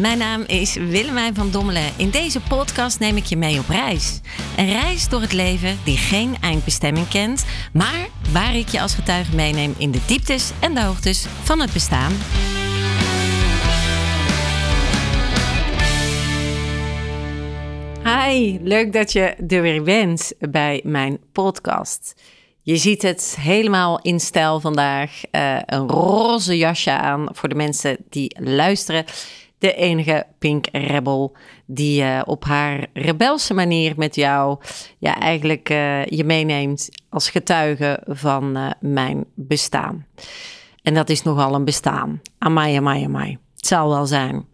Mijn naam is Willemijn van Dommelen. In deze podcast neem ik je mee op reis. Een reis door het leven die geen eindbestemming kent, maar waar ik je als getuige meeneem in de dieptes en de hoogtes van het bestaan. Hi, leuk dat je er weer bent bij mijn podcast. Je ziet het helemaal in stijl vandaag. Uh, een roze jasje aan voor de mensen die luisteren. De enige Pink Rebel die uh, op haar rebelse manier met jou ja, eigenlijk uh, je meeneemt als getuige van mijn bestaan. En dat is nogal een bestaan. Amai, amai, amai. Het zal wel zijn.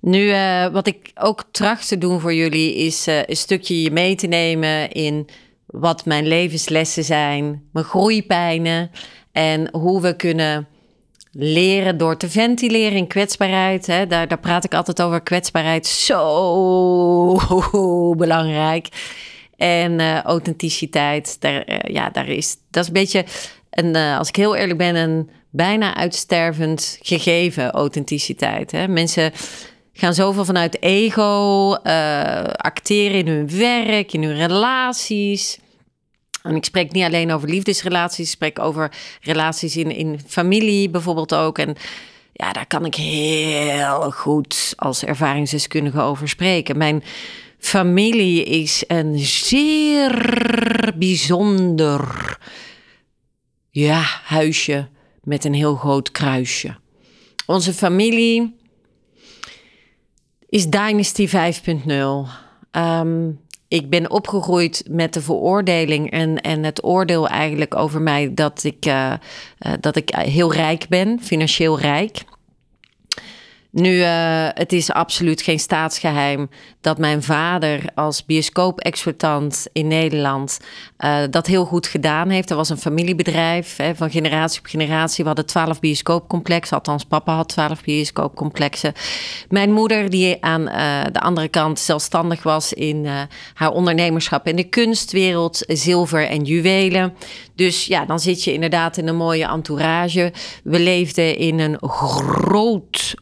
Nu, wat ik ook tracht te doen voor jullie is een stukje je mee te nemen in wat mijn levenslessen zijn, mijn groeipijnen en hoe we kunnen leren door te ventileren in kwetsbaarheid. Hè, daar, daar praat ik altijd over. Kwetsbaarheid, zo belangrijk. En uh, authenticiteit, daar, uh, ja, daar is, dat is een beetje, een, uh, als ik heel eerlijk ben, een bijna uitstervend gegeven, authenticiteit. Hè. Mensen gaan zoveel vanuit ego, acteren in hun werk, in hun relaties. En ik spreek niet alleen over liefdesrelaties, ik spreek over relaties in, in familie bijvoorbeeld ook. En ja, daar kan ik heel goed als ervaringsdeskundige over spreken. Mijn familie is een zeer bijzonder ja, huisje met een heel groot kruisje. Onze familie is Dynasty 5.0. Um, ik ben opgegroeid met de veroordeling en, en het oordeel eigenlijk over mij dat ik, uh, uh, dat ik heel rijk ben, financieel rijk. Nu, uh, het is absoluut geen staatsgeheim dat mijn vader als bioscoop-exploitant in Nederland uh, dat heel goed gedaan heeft. Er was een familiebedrijf hè, van generatie op generatie. We hadden twaalf bioscoopcomplexen, althans papa had twaalf bioscoopcomplexen. Mijn moeder, die aan uh, de andere kant zelfstandig was in haar ondernemerschap in de kunstwereld, zilver en juwelen. Dus ja, dan zit je inderdaad in een mooie entourage. We leefden in een groot,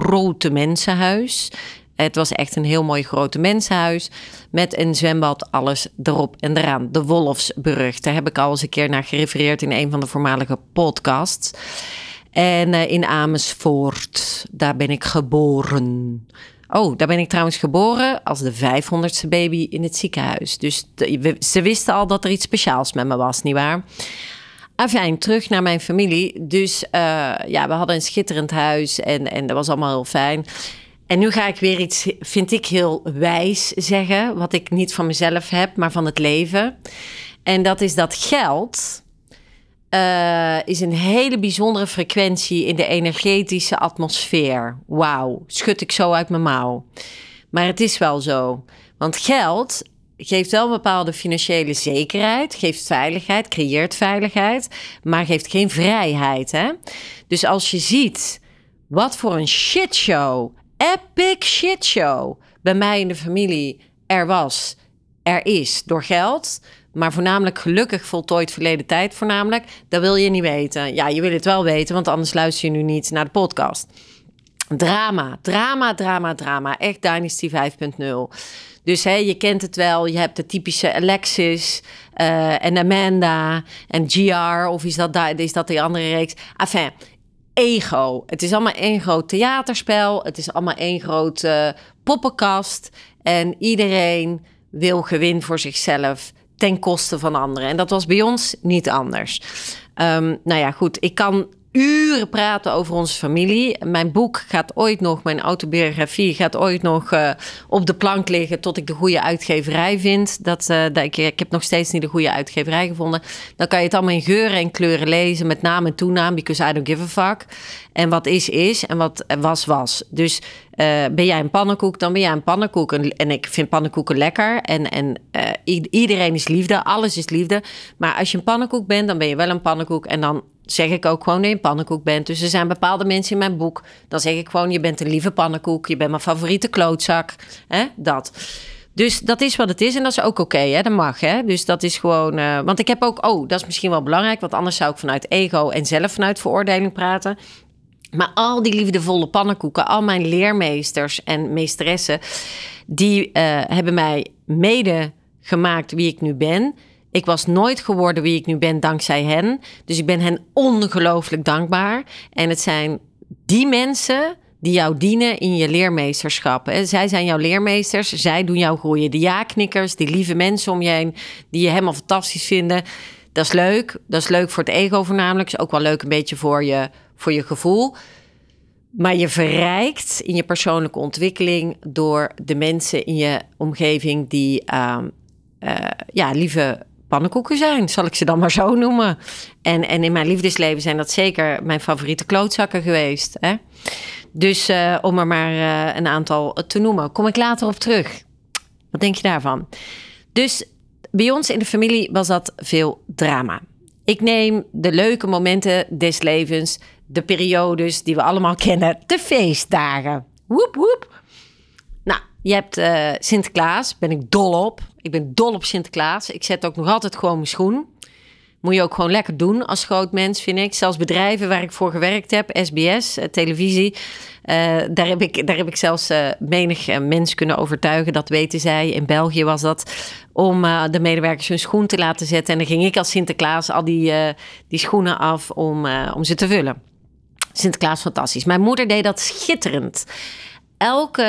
grote mensenhuis. Het was echt een heel mooi grote mensenhuis. Met een zwembad, alles erop en eraan. De Wolfsburg. Daar heb ik al eens een keer naar gerefereerd in een van de voormalige podcasts. En uh, in Amersfoort, daar ben ik geboren. Oh, daar ben ik trouwens geboren als de 500ste baby in het ziekenhuis. Dus ze wisten al dat er iets speciaals met me was, nietwaar? Afijn, terug naar mijn familie. Dus uh, ja, we hadden een schitterend huis en, en dat was allemaal heel fijn. En nu ga ik weer iets, vind ik heel wijs zeggen, wat ik niet van mezelf heb, maar van het leven. En dat is dat geld uh, is een hele bijzondere frequentie in de energetische atmosfeer. Wauw, schud ik zo uit mijn mouw. Maar het is wel zo. Want geld geeft wel bepaalde financiële zekerheid, geeft veiligheid, creëert veiligheid, maar geeft geen vrijheid. Hè? Dus als je ziet wat voor een shitshow, epic shitshow bij mij in de familie er was, er is door geld, maar voornamelijk gelukkig voltooid verleden tijd voornamelijk, dat wil je niet weten. Ja, je wil het wel weten, want anders luister je nu niet naar de podcast. Drama, drama, drama, drama. Echt Dynasty 5.0. Dus hè, je kent het wel. Je hebt de typische Alexis uh, en Amanda en GR. Of is dat, is dat die andere reeks? Enfin, ego. Het is allemaal één groot theaterspel. Het is allemaal één grote poppenkast. En iedereen wil gewin voor zichzelf ten koste van anderen. En dat was bij ons niet anders. Um, nou ja, goed. Ik kan uren praten over onze familie. Mijn boek gaat ooit nog, mijn autobiografie gaat ooit nog uh, op de plank liggen tot ik de goede uitgeverij vind. Dat, uh, dat ik, ik heb nog steeds niet de goede uitgeverij gevonden. Dan kan je het allemaal in geuren en kleuren lezen, met naam en toenaam, because I don't give a fuck. En wat is, is en wat was, was. Dus uh, ben jij een pannenkoek, dan ben jij een pannenkoek. En, en ik vind pannenkoeken lekker. En, en iedereen is liefde, alles is liefde. Maar als je een pannenkoek bent, dan ben je wel een pannenkoek. En dan zeg ik ook gewoon dat je een pannenkoek bent. Dus er zijn bepaalde mensen in mijn boek. Dan zeg ik gewoon, je bent een lieve pannenkoek. Je bent mijn favoriete klootzak. Hè? Dat. Dus dat is wat het is en dat is ook oké, hè? dat mag. Hè? Dus dat is gewoon. Uh, want ik heb ook, oh, dat is misschien wel belangrijk, want anders zou ik vanuit ego en zelf vanuit veroordeling praten. Maar al die liefdevolle pannenkoeken, al mijn leermeesters en meesteressen, die uh, hebben mij mede gemaakt wie ik nu ben. Ik was nooit geworden wie ik nu ben dankzij hen. Dus ik ben hen ongelooflijk dankbaar. En het zijn die mensen die jou dienen in je leermeesterschap. Zij zijn jouw leermeesters, zij doen jou groeien. De ja-knikkers, die lieve mensen om je heen, die je helemaal fantastisch vinden. Dat is leuk. Dat is leuk voor het ego voornamelijk. Is ook wel leuk een beetje voor je, voor je gevoel. Maar je verrijkt in je persoonlijke ontwikkeling door de mensen in je omgeving die uh, uh, ja, lieve pannenkoeken zijn, zal ik ze dan maar zo noemen. En, en in mijn liefdesleven zijn dat zeker mijn favoriete klootzakken geweest. Hè? Dus uh, om er maar uh, een aantal te noemen, kom ik later op terug. Wat denk je daarvan? Dus bij ons in de familie was dat veel drama. Ik neem de leuke momenten des levens, de periodes die we allemaal kennen, de feestdagen. Woep woep. Je hebt uh, Sinterklaas, ben ik dol op. Ik ben dol op Sinterklaas. Ik zet ook nog altijd gewoon mijn schoen. Moet je ook gewoon lekker doen als groot mens, vind ik. Zelfs bedrijven waar ik voor gewerkt heb, SBS, eh, televisie. Uh, daar, heb ik, daar heb ik zelfs menig mens kunnen overtuigen, dat weten zij. In België was dat, om de medewerkers hun schoen te laten zetten. En dan ging ik als Sinterklaas al die, die schoenen af om, om ze te vullen. Sinterklaas fantastisch. Mijn moeder deed dat schitterend elke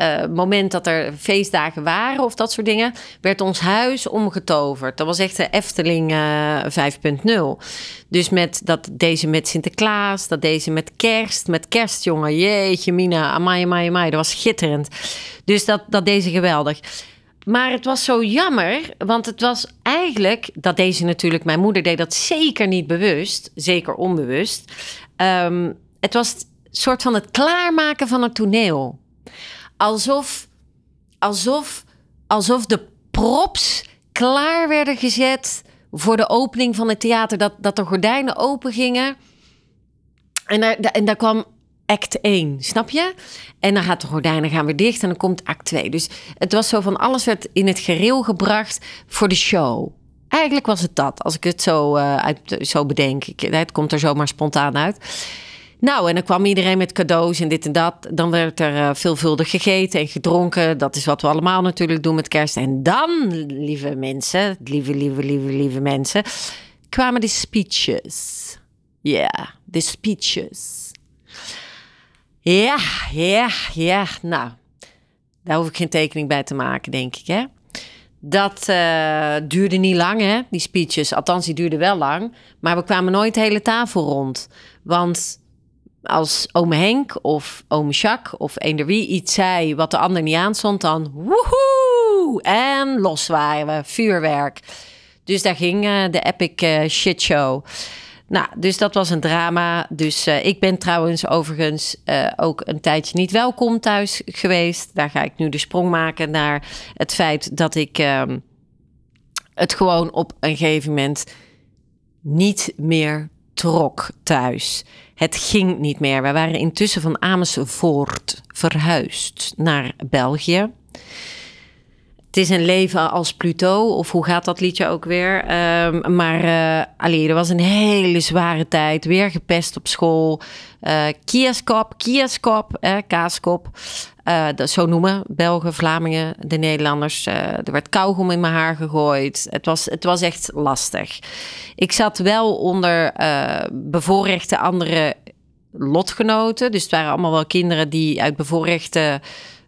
uh, moment dat er feestdagen waren of dat soort dingen, werd ons huis omgetoverd. Dat was echt de Efteling uh, eh, 5.0. Dus met dat deze met Sinterklaas, dat deze met kerst, met kerst, jongen. Jeetje, Mina, amai, amai, amai. Dat was schitterend. Dus dat, dat deze geweldig. Maar het was zo jammer, want het was eigenlijk, dat deze natuurlijk, mijn moeder deed dat zeker niet bewust, zeker onbewust. Um, het was soort van het klaarmaken van het toneel. Alsof, alsof, alsof de props klaar werden gezet voor de opening van het theater. Dat, dat de gordijnen open gingen. En daar, en daar kwam act 1, snap je? En dan gaat de gordijnen gaan weer dicht en dan komt act 2. Dus het was zo van alles werd in het gereel gebracht voor de show. Eigenlijk was het dat, als ik het zo, uh, uit, zo bedenk. Het komt er zomaar spontaan uit. Nou, en dan kwam iedereen met cadeaus en dit en dat. Dan werd er uh, veelvuldig gegeten en gedronken. Dat is wat we allemaal natuurlijk doen met kerst. En dan, lieve mensen, lieve, lieve, lieve, lieve mensen, kwamen de speeches. Ja, de speeches. Ja, ja, ja. Nou, daar hoef ik geen tekening bij te maken, denk ik, hè. Dat uh, duurde niet lang, hè, die speeches. Althans, die duurden wel lang. Maar we kwamen nooit de hele tafel rond. Want als ome Henk of ome Jacques of eender wie iets zei wat de ander niet aanstond, dan woehoe! En los waren we, vuurwerk. Dus daar ging uh, de epic uh, shit show. Nou, dus dat was een drama. Dus uh, ik ben trouwens overigens ook een tijdje niet welkom thuis geweest. Daar ga ik nu de sprong maken naar het feit dat ik ehm, het gewoon op een gegeven moment niet meer trok thuis. Het ging niet meer. We waren intussen van Amersfoort verhuisd naar België. Het is een leven als Pluto, of hoe gaat dat liedje ook weer? Um, maar uh, allee, er was een hele zware tijd. Weer gepest op school. Uh, kieskop, kieskop, eh, kaaskop. Dat, zo noemen Belgen, Vlamingen, de Nederlanders. Uh, er werd kauwgom in mijn haar gegooid. Het was, het was echt lastig. Ik zat wel onder uh, bevoorrechte andere lotgenoten. Dus het waren allemaal wel kinderen die uit bevoorrechte,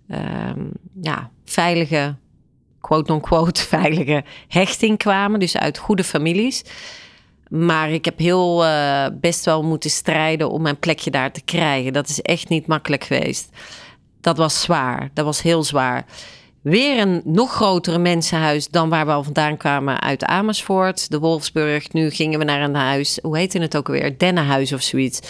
ehm, ja, veilige, quote-unquote, veilige hechting kwamen. Dus uit goede families. Maar ik heb heel best wel moeten strijden om mijn plekje daar te krijgen. Dat is echt niet makkelijk geweest dat was zwaar. Dat was heel zwaar. Weer een nog grotere mensenhuis dan waar we al vandaan kwamen uit Amersfoort, de Wolfsburg. Nu gingen we naar een huis, hoe heette het ook alweer? Dennenhuis of zoiets.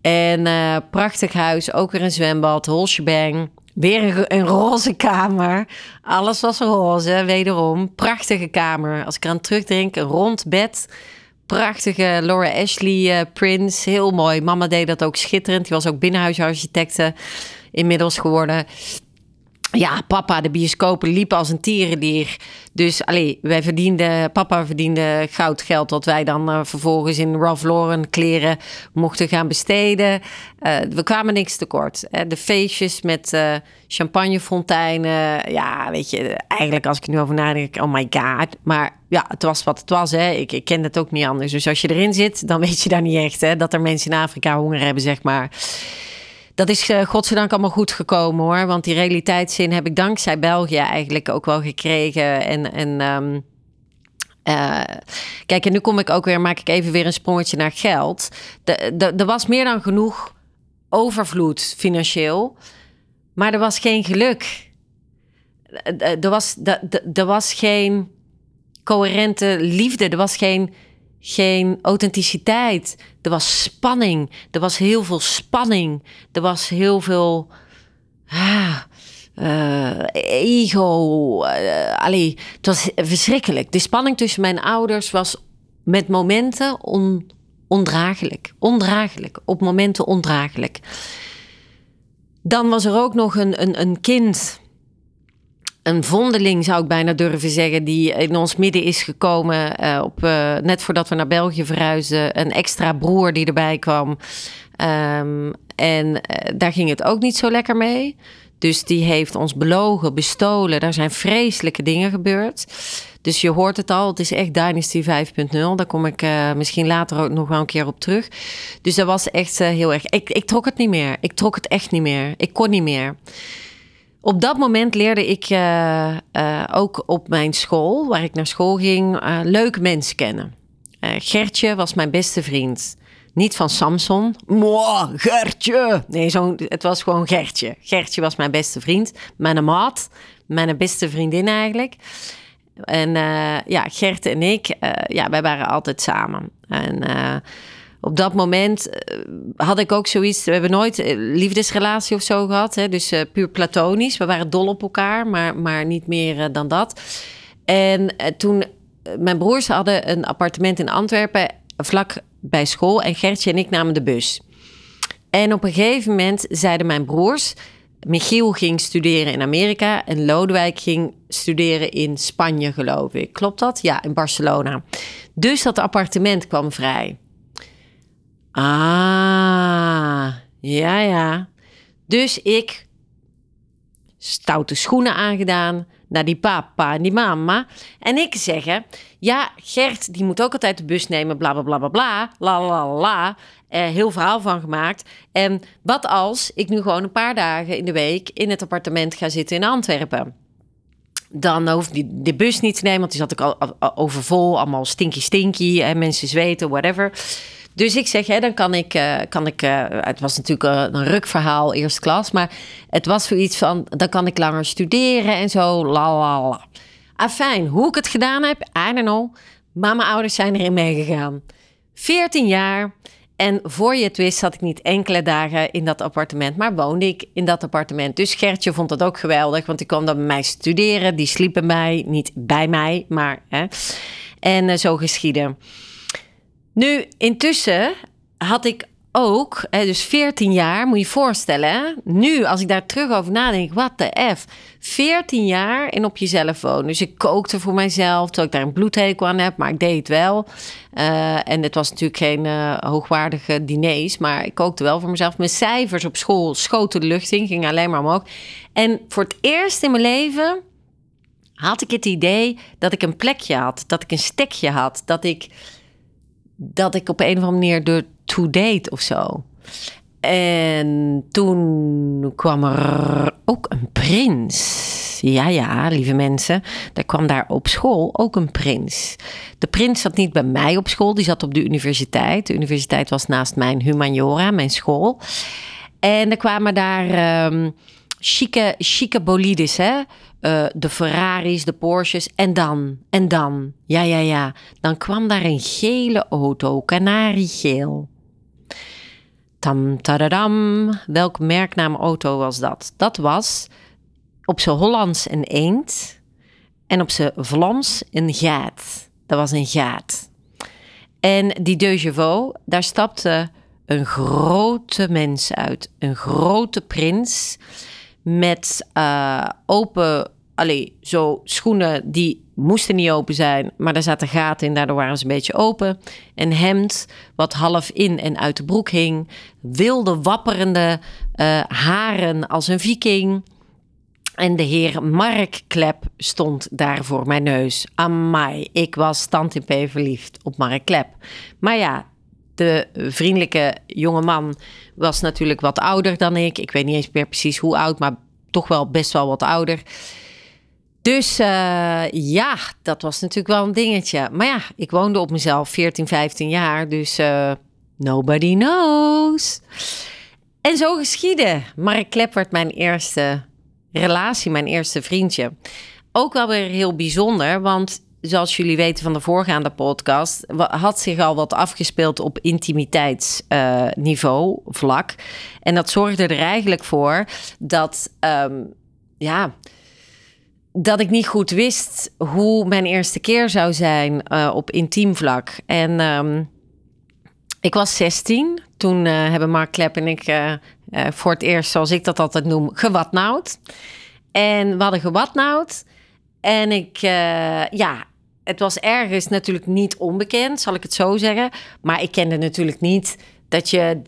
En uh, prachtig huis, ook weer een zwembad, holshebang. Weer een, een, roze kamer. Alles was roze, wederom. Prachtige kamer. Als ik eraan terugdenk, een rond bed. Prachtige Laura Ashley uh. Heel mooi. Mama deed dat ook schitterend. Die was ook binnenhuisarchitecte inmiddels geworden. Ja, papa, de bioscopen liepen als een tierenlier. Dus allee, wij verdienden, papa verdiende goudgeld... wat wij dan uh, vervolgens in Ralph Lauren kleren mochten gaan besteden. Uh, we kwamen niks tekort. De feestjes met uh, champagnefonteinen. Ja, weet je, eigenlijk als ik er nu over nadenk... oh my god. Maar ja, het was wat het was. Hè. Ik, ik ken het ook niet anders. Dus als je erin zit, dan weet je daar niet echt... Hè, dat er mensen in Afrika honger hebben, zeg maar dat is uh, godzijdank allemaal goed gekomen hoor. Want die realiteitszin heb ik dankzij België eigenlijk ook wel gekregen. En, en um, uh, kijk, en nu kom ik ook weer, maak ik even weer een sprongetje naar geld. Er was meer dan genoeg overvloed financieel, maar er was geen geluk. Er was, er was geen coherente liefde, er was geen geen authenticiteit. Er was spanning. Er was heel veel spanning. Er was heel veel ah, uh, ego. Uh, het was verschrikkelijk. De spanning tussen mijn ouders was met momenten on, ondraaglijk. Ondraaglijk. Op momenten ondraaglijk. Dan was er ook nog een, een, een kind een vondeling, zou ik bijna durven zeggen, die in ons midden is gekomen. Uh, op, uh, net voordat we naar België verhuisden. Een extra broer die erbij kwam. Um, en uh, daar ging het ook niet zo lekker mee. Dus die heeft ons belogen, bestolen. Daar zijn vreselijke dingen gebeurd. Dus je hoort het al, het is echt Dynasty 5.0. Daar kom ik misschien later ook nog wel een keer op terug. Dus dat was echt heel erg. Ik, ik trok het niet meer. Ik trok het echt niet meer. Ik kon niet meer. Op dat moment leerde ik uh, uh, ook op mijn school, waar ik naar school ging, uh, leuke mensen kennen. Gertje was mijn beste vriend. Niet van Samson. Mooi, Gertje. Nee, zo, het was gewoon Gertje. Gertje was mijn beste vriend. Mijn maat. Mijn beste vriendin eigenlijk. En ja, Gert en ik, ja, wij waren altijd samen. En op dat moment eh, had ik ook zoiets. We hebben nooit eh, liefdesrelatie of zo gehad. Hè, dus uh, puur platonisch. We waren dol op elkaar, maar, maar niet meer dan dat. En toen, mijn broers hadden een appartement in Antwerpen, vlak bij school. En Gertje en ik namen de bus. En op een gegeven moment zeiden mijn broers. Michiel ging studeren in Amerika en Lodewijk ging studeren in Spanje, geloof ik. Klopt dat? Ja, in Barcelona. Dus dat appartement kwam vrij. Ah, ja, ja. Dus ik stoute schoenen aangedaan naar die papa en die mama. En ik zeggen, ja, Gert, die moet ook altijd de bus nemen, bla, bla, bla, bla, bla, la, la, la. Eh, heel verhaal van gemaakt. En wat als ik nu gewoon een paar dagen in de week in het appartement ga zitten in Antwerpen? Dan hoef die de bus niet te nemen, want die zat ik al, overvol, allemaal stinky stinky en mensen zweten, whatever. Dus ik zeg, hè, dan kan ik, uh, kan ik uh, het was natuurlijk uh, een rukverhaal, eerste klas, maar het was zoiets van, dan kan ik langer studeren en zo, la la la. Afijn, hoe ik het gedaan heb, I don't know. Maar mijn ouders zijn erin meegegaan. 14 jaar. En voor je het wist, zat ik niet enkele dagen in dat appartement, maar woonde ik in dat appartement. Dus Gertje vond dat ook geweldig, want die kwam dan bij mij studeren. Die sliep bij mij, niet bij mij, maar. Hè. En zo geschieden. Nu, intussen had ik ook, hè, dus 14 jaar, moet je je voorstellen. Nu, als ik daar terug over nadenk, wat de F. 14 jaar en op jezelf wonen. Dus ik kookte voor mijzelf, terwijl ik daar een bloedhekel aan heb, maar ik deed het wel. Uh, en het was natuurlijk geen uh, hoogwaardige diners, maar ik kookte wel voor mezelf. Mijn cijfers op school schoten de lucht in, gingen alleen maar omhoog. En voor het eerst in mijn leven had ik het idee dat ik een plekje had, dat ik een stekje had, dat ik dat ik op een of andere manier door to date of zo. En toen kwam er ook een prins. Ja, ja, lieve mensen. Er kwam daar op school ook een prins. De prins zat niet bij mij op school, die zat op de universiteit. De universiteit was naast mijn humaniora, mijn school. En er kwamen daar um, chique, chique bolides, hè? Uh, de Ferraris, de Porsches. En dan, en dan, ja, ja, ja. Dan kwam daar een gele auto, kanariegeel. Tam, tadadam. Welk merknaam auto was dat? Dat was op zijn Hollands een eend. En op zijn Vlaams een gaat. Dat was een gaat. En die Chevaux, daar stapte een grote mens uit. Een grote prins met uh, open, allee, zo schoenen die moesten niet open zijn, maar daar zaten gaten in, daardoor waren ze een beetje open. Een hemd wat half in en uit de broek hing. Wilde, wapperende uh, haren als een viking. En de heer Mark Klep stond daar voor mijn neus. Amai, ik was stand in verliefd op Mark Klep. Maar ja, de vriendelijke jonge man was natuurlijk wat ouder dan ik. Ik weet niet eens meer precies hoe oud, maar toch wel best wel wat ouder. Dus uh, ja, dat was natuurlijk wel een dingetje. Maar ja, ik woonde op mezelf 14, 15 jaar, dus uh, nobody knows. En zo geschiedde. Mark Klep werd mijn eerste relatie, mijn eerste vriendje. Ook wel weer heel bijzonder, want zoals jullie weten van de voorgaande podcast, had zich al wat afgespeeld op intimiteitsniveau, uh, vlak. En dat zorgde er eigenlijk voor dat, um, ja, dat ik niet goed wist hoe mijn eerste keer zou zijn uh, op intiem vlak. En um, ik was 16. Toen uh, hebben Mark Klep en ik uh, voor het eerst, zoals ik dat altijd noem, gewatnauwd. En we hadden gewatnauwd. En ik, ja, het was ergens natuurlijk niet onbekend, zal ik het zo zeggen. Maar ik kende natuurlijk niet dat je,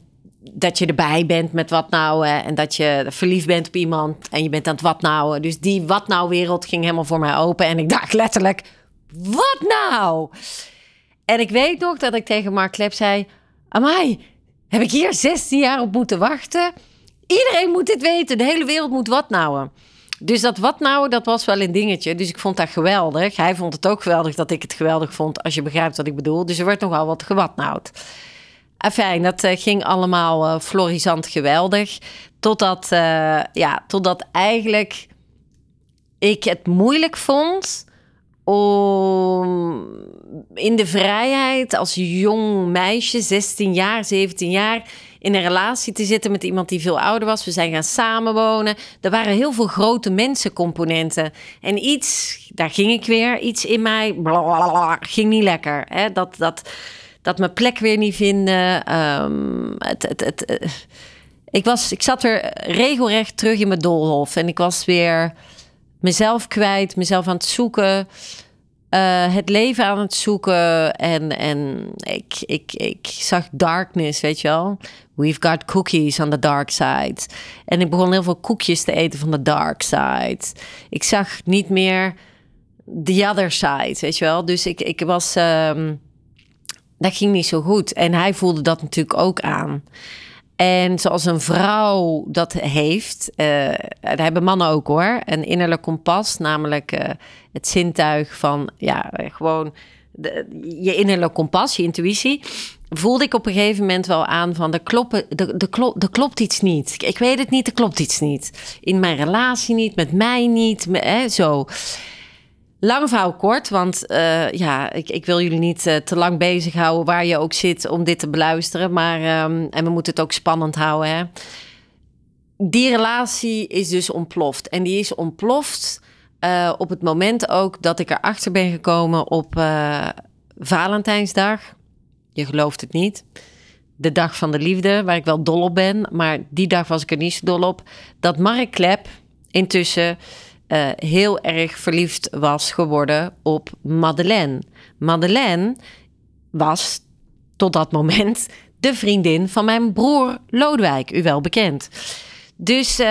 dat je erbij bent met wat nou. En dat je verliefd bent op iemand en je bent aan het wat nou. Dus die wat nou wereld ging helemaal voor mij open. En ik dacht letterlijk, wat nou? En ik weet nog dat ik tegen Mark Klep zei... Amai, heb ik hier 16 jaar op moeten wachten? Iedereen moet dit weten. De hele wereld moet wat nou. Dus dat wat nou, dat was wel een dingetje. Dus ik vond dat geweldig. Hij vond het ook geweldig dat ik het geweldig vond, als je begrijpt wat ik bedoel. Dus er werd nogal wat gewatnauwd. Fijn, dat uh, ging allemaal uh, florisant geweldig. Totdat, uh, ja, totdat eigenlijk ik het moeilijk vond om in de vrijheid als jong meisje, 16 jaar, 17 jaar, in een relatie te zitten met iemand die veel ouder was. We zijn gaan samenwonen. Er waren heel veel grote mensencomponenten. En iets, daar ging ik weer, iets in mij blablabla, ging niet lekker. Hè? Dat, dat, dat mijn plek weer niet vinden. Um, het, het, het, eh, ik, was, ik zat weer regelrecht terug in mijn doolhof. En ik was weer mezelf kwijt, mezelf aan het zoeken. Uh, het leven aan het zoeken. En, en ik, ik, ik zag darkness, weet je wel. We've got cookies on the dark side. En ik begon heel veel koekjes te eten van de dark side. Ik zag niet meer the other side, weet je wel. Dus ik, ik was... Um, dat ging niet zo goed. En hij voelde dat natuurlijk ook aan. En zoals een vrouw dat heeft, uh, hebben mannen ook hoor, een innerlijk kompas, namelijk uh, het zintuig van ja, gewoon de, je innerlijk kompas, je intuïtie. Voelde ik op een gegeven moment wel aan van er, kloppen, er, klop, er klopt iets niet. Ik weet het niet, er klopt iets niet. In mijn relatie niet, met mij niet, hè, zo. Lang verhaal kort, want uh, ja, ik, ik, wil jullie niet uh, te lang bezighouden waar je ook zit om dit te beluisteren. Maar, um, en we moeten het ook spannend houden. Hè? Die relatie is dus ontploft. En die is ontploft uh, op het moment ook dat ik erachter ben gekomen op Valentijnsdag. Je gelooft het niet. De dag van de liefde, waar ik wel dol op ben. Maar die dag was ik er niet zo dol op. Dat Mark Klep intussen uh, heel erg verliefd was geworden op Madeleine. Madeleine was tot dat moment de vriendin van mijn broer Lodewijk, u wel bekend. Dus uh,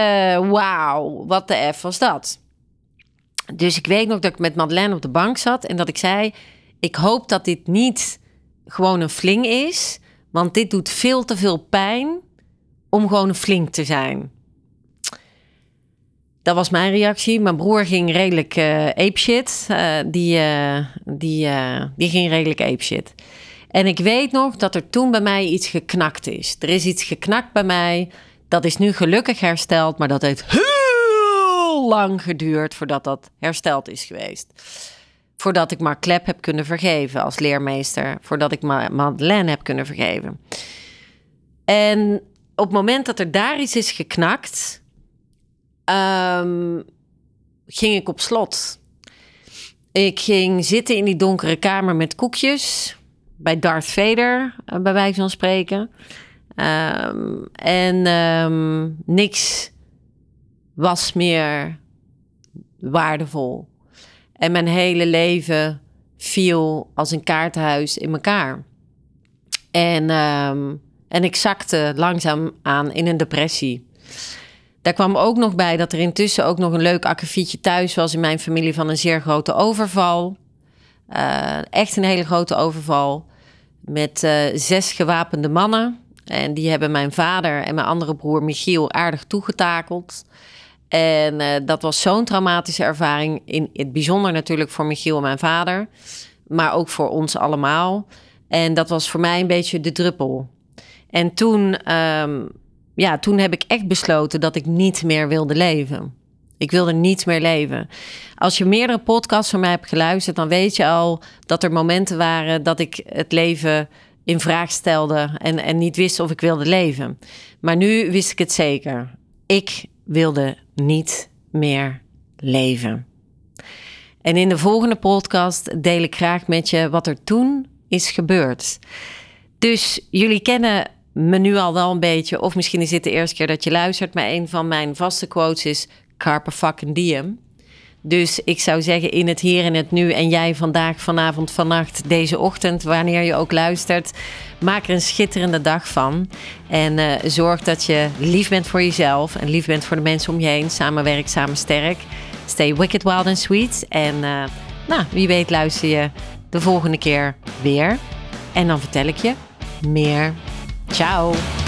wauw, wat de F was dat? Dus ik weet nog dat ik met Madeleine op de bank zat en dat ik zei: Ik hoop dat dit niet gewoon een fling is, want dit doet veel te veel pijn om gewoon een flink te zijn. Dat was mijn reactie. Mijn broer ging redelijk uh, ape shit. Uh, die, uh, die, die ging redelijk ape shit. En ik weet nog dat er toen bij mij iets geknakt is. Er is iets geknakt bij mij. Dat is nu gelukkig hersteld, maar dat heeft heel lang geduurd voordat dat hersteld is geweest. Voordat ik maar Klep heb kunnen vergeven als leermeester. Voordat ik Madeleine heb kunnen vergeven. En op het moment dat er daar iets is geknakt, um, ging ik op slot. Ik ging zitten in die donkere kamer met koekjes. Bij Darth Vader, eh, bij wijze van spreken. Um, en um, niks was meer waardevol. En mijn hele leven viel als een kaartenhuis in elkaar. En, ehm, en ik zakte langzaam aan in een depressie. Daar kwam ook nog bij dat er intussen ook nog een leuk akkefietje thuis was in mijn familie van een zeer grote overval. Uh, echt een hele grote overval. Met uh, zes gewapende mannen. En die hebben mijn vader en mijn andere broer Michiel aardig toegetakeld. En uh, dat was zo'n traumatische ervaring. In het bijzonder natuurlijk voor Michiel en mijn vader. Maar ook voor ons allemaal. En dat was voor mij een beetje de druppel. En toen, um, ja, toen heb ik echt besloten dat ik niet meer wilde leven. Ik wilde niet meer leven. Als je meerdere podcasts van mij hebt geluisterd, dan weet je al dat er momenten waren dat ik het leven in vraag stelde en, en niet wist of ik wilde leven. Maar nu wist ik het zeker. Ik wilde niet meer leven. En in de volgende podcast deel ik graag met je wat er toen is gebeurd. Dus jullie kennen me nu al wel een beetje, of misschien is dit de eerste keer dat je luistert, maar een van mijn vaste quotes is carpe fucking diem. Dus ik zou zeggen in het hier en het nu en jij vandaag, vanavond, vannacht, deze ochtend, wanneer je ook luistert, maak er een schitterende dag van. En uh, zorg dat je lief bent voor jezelf en lief bent voor de mensen om je heen. Samenwerk, samen sterk. Stay wicked, wild and sweet. En uh, nou, wie weet luister je de volgende keer weer. En dan vertel ik je meer. Ciao!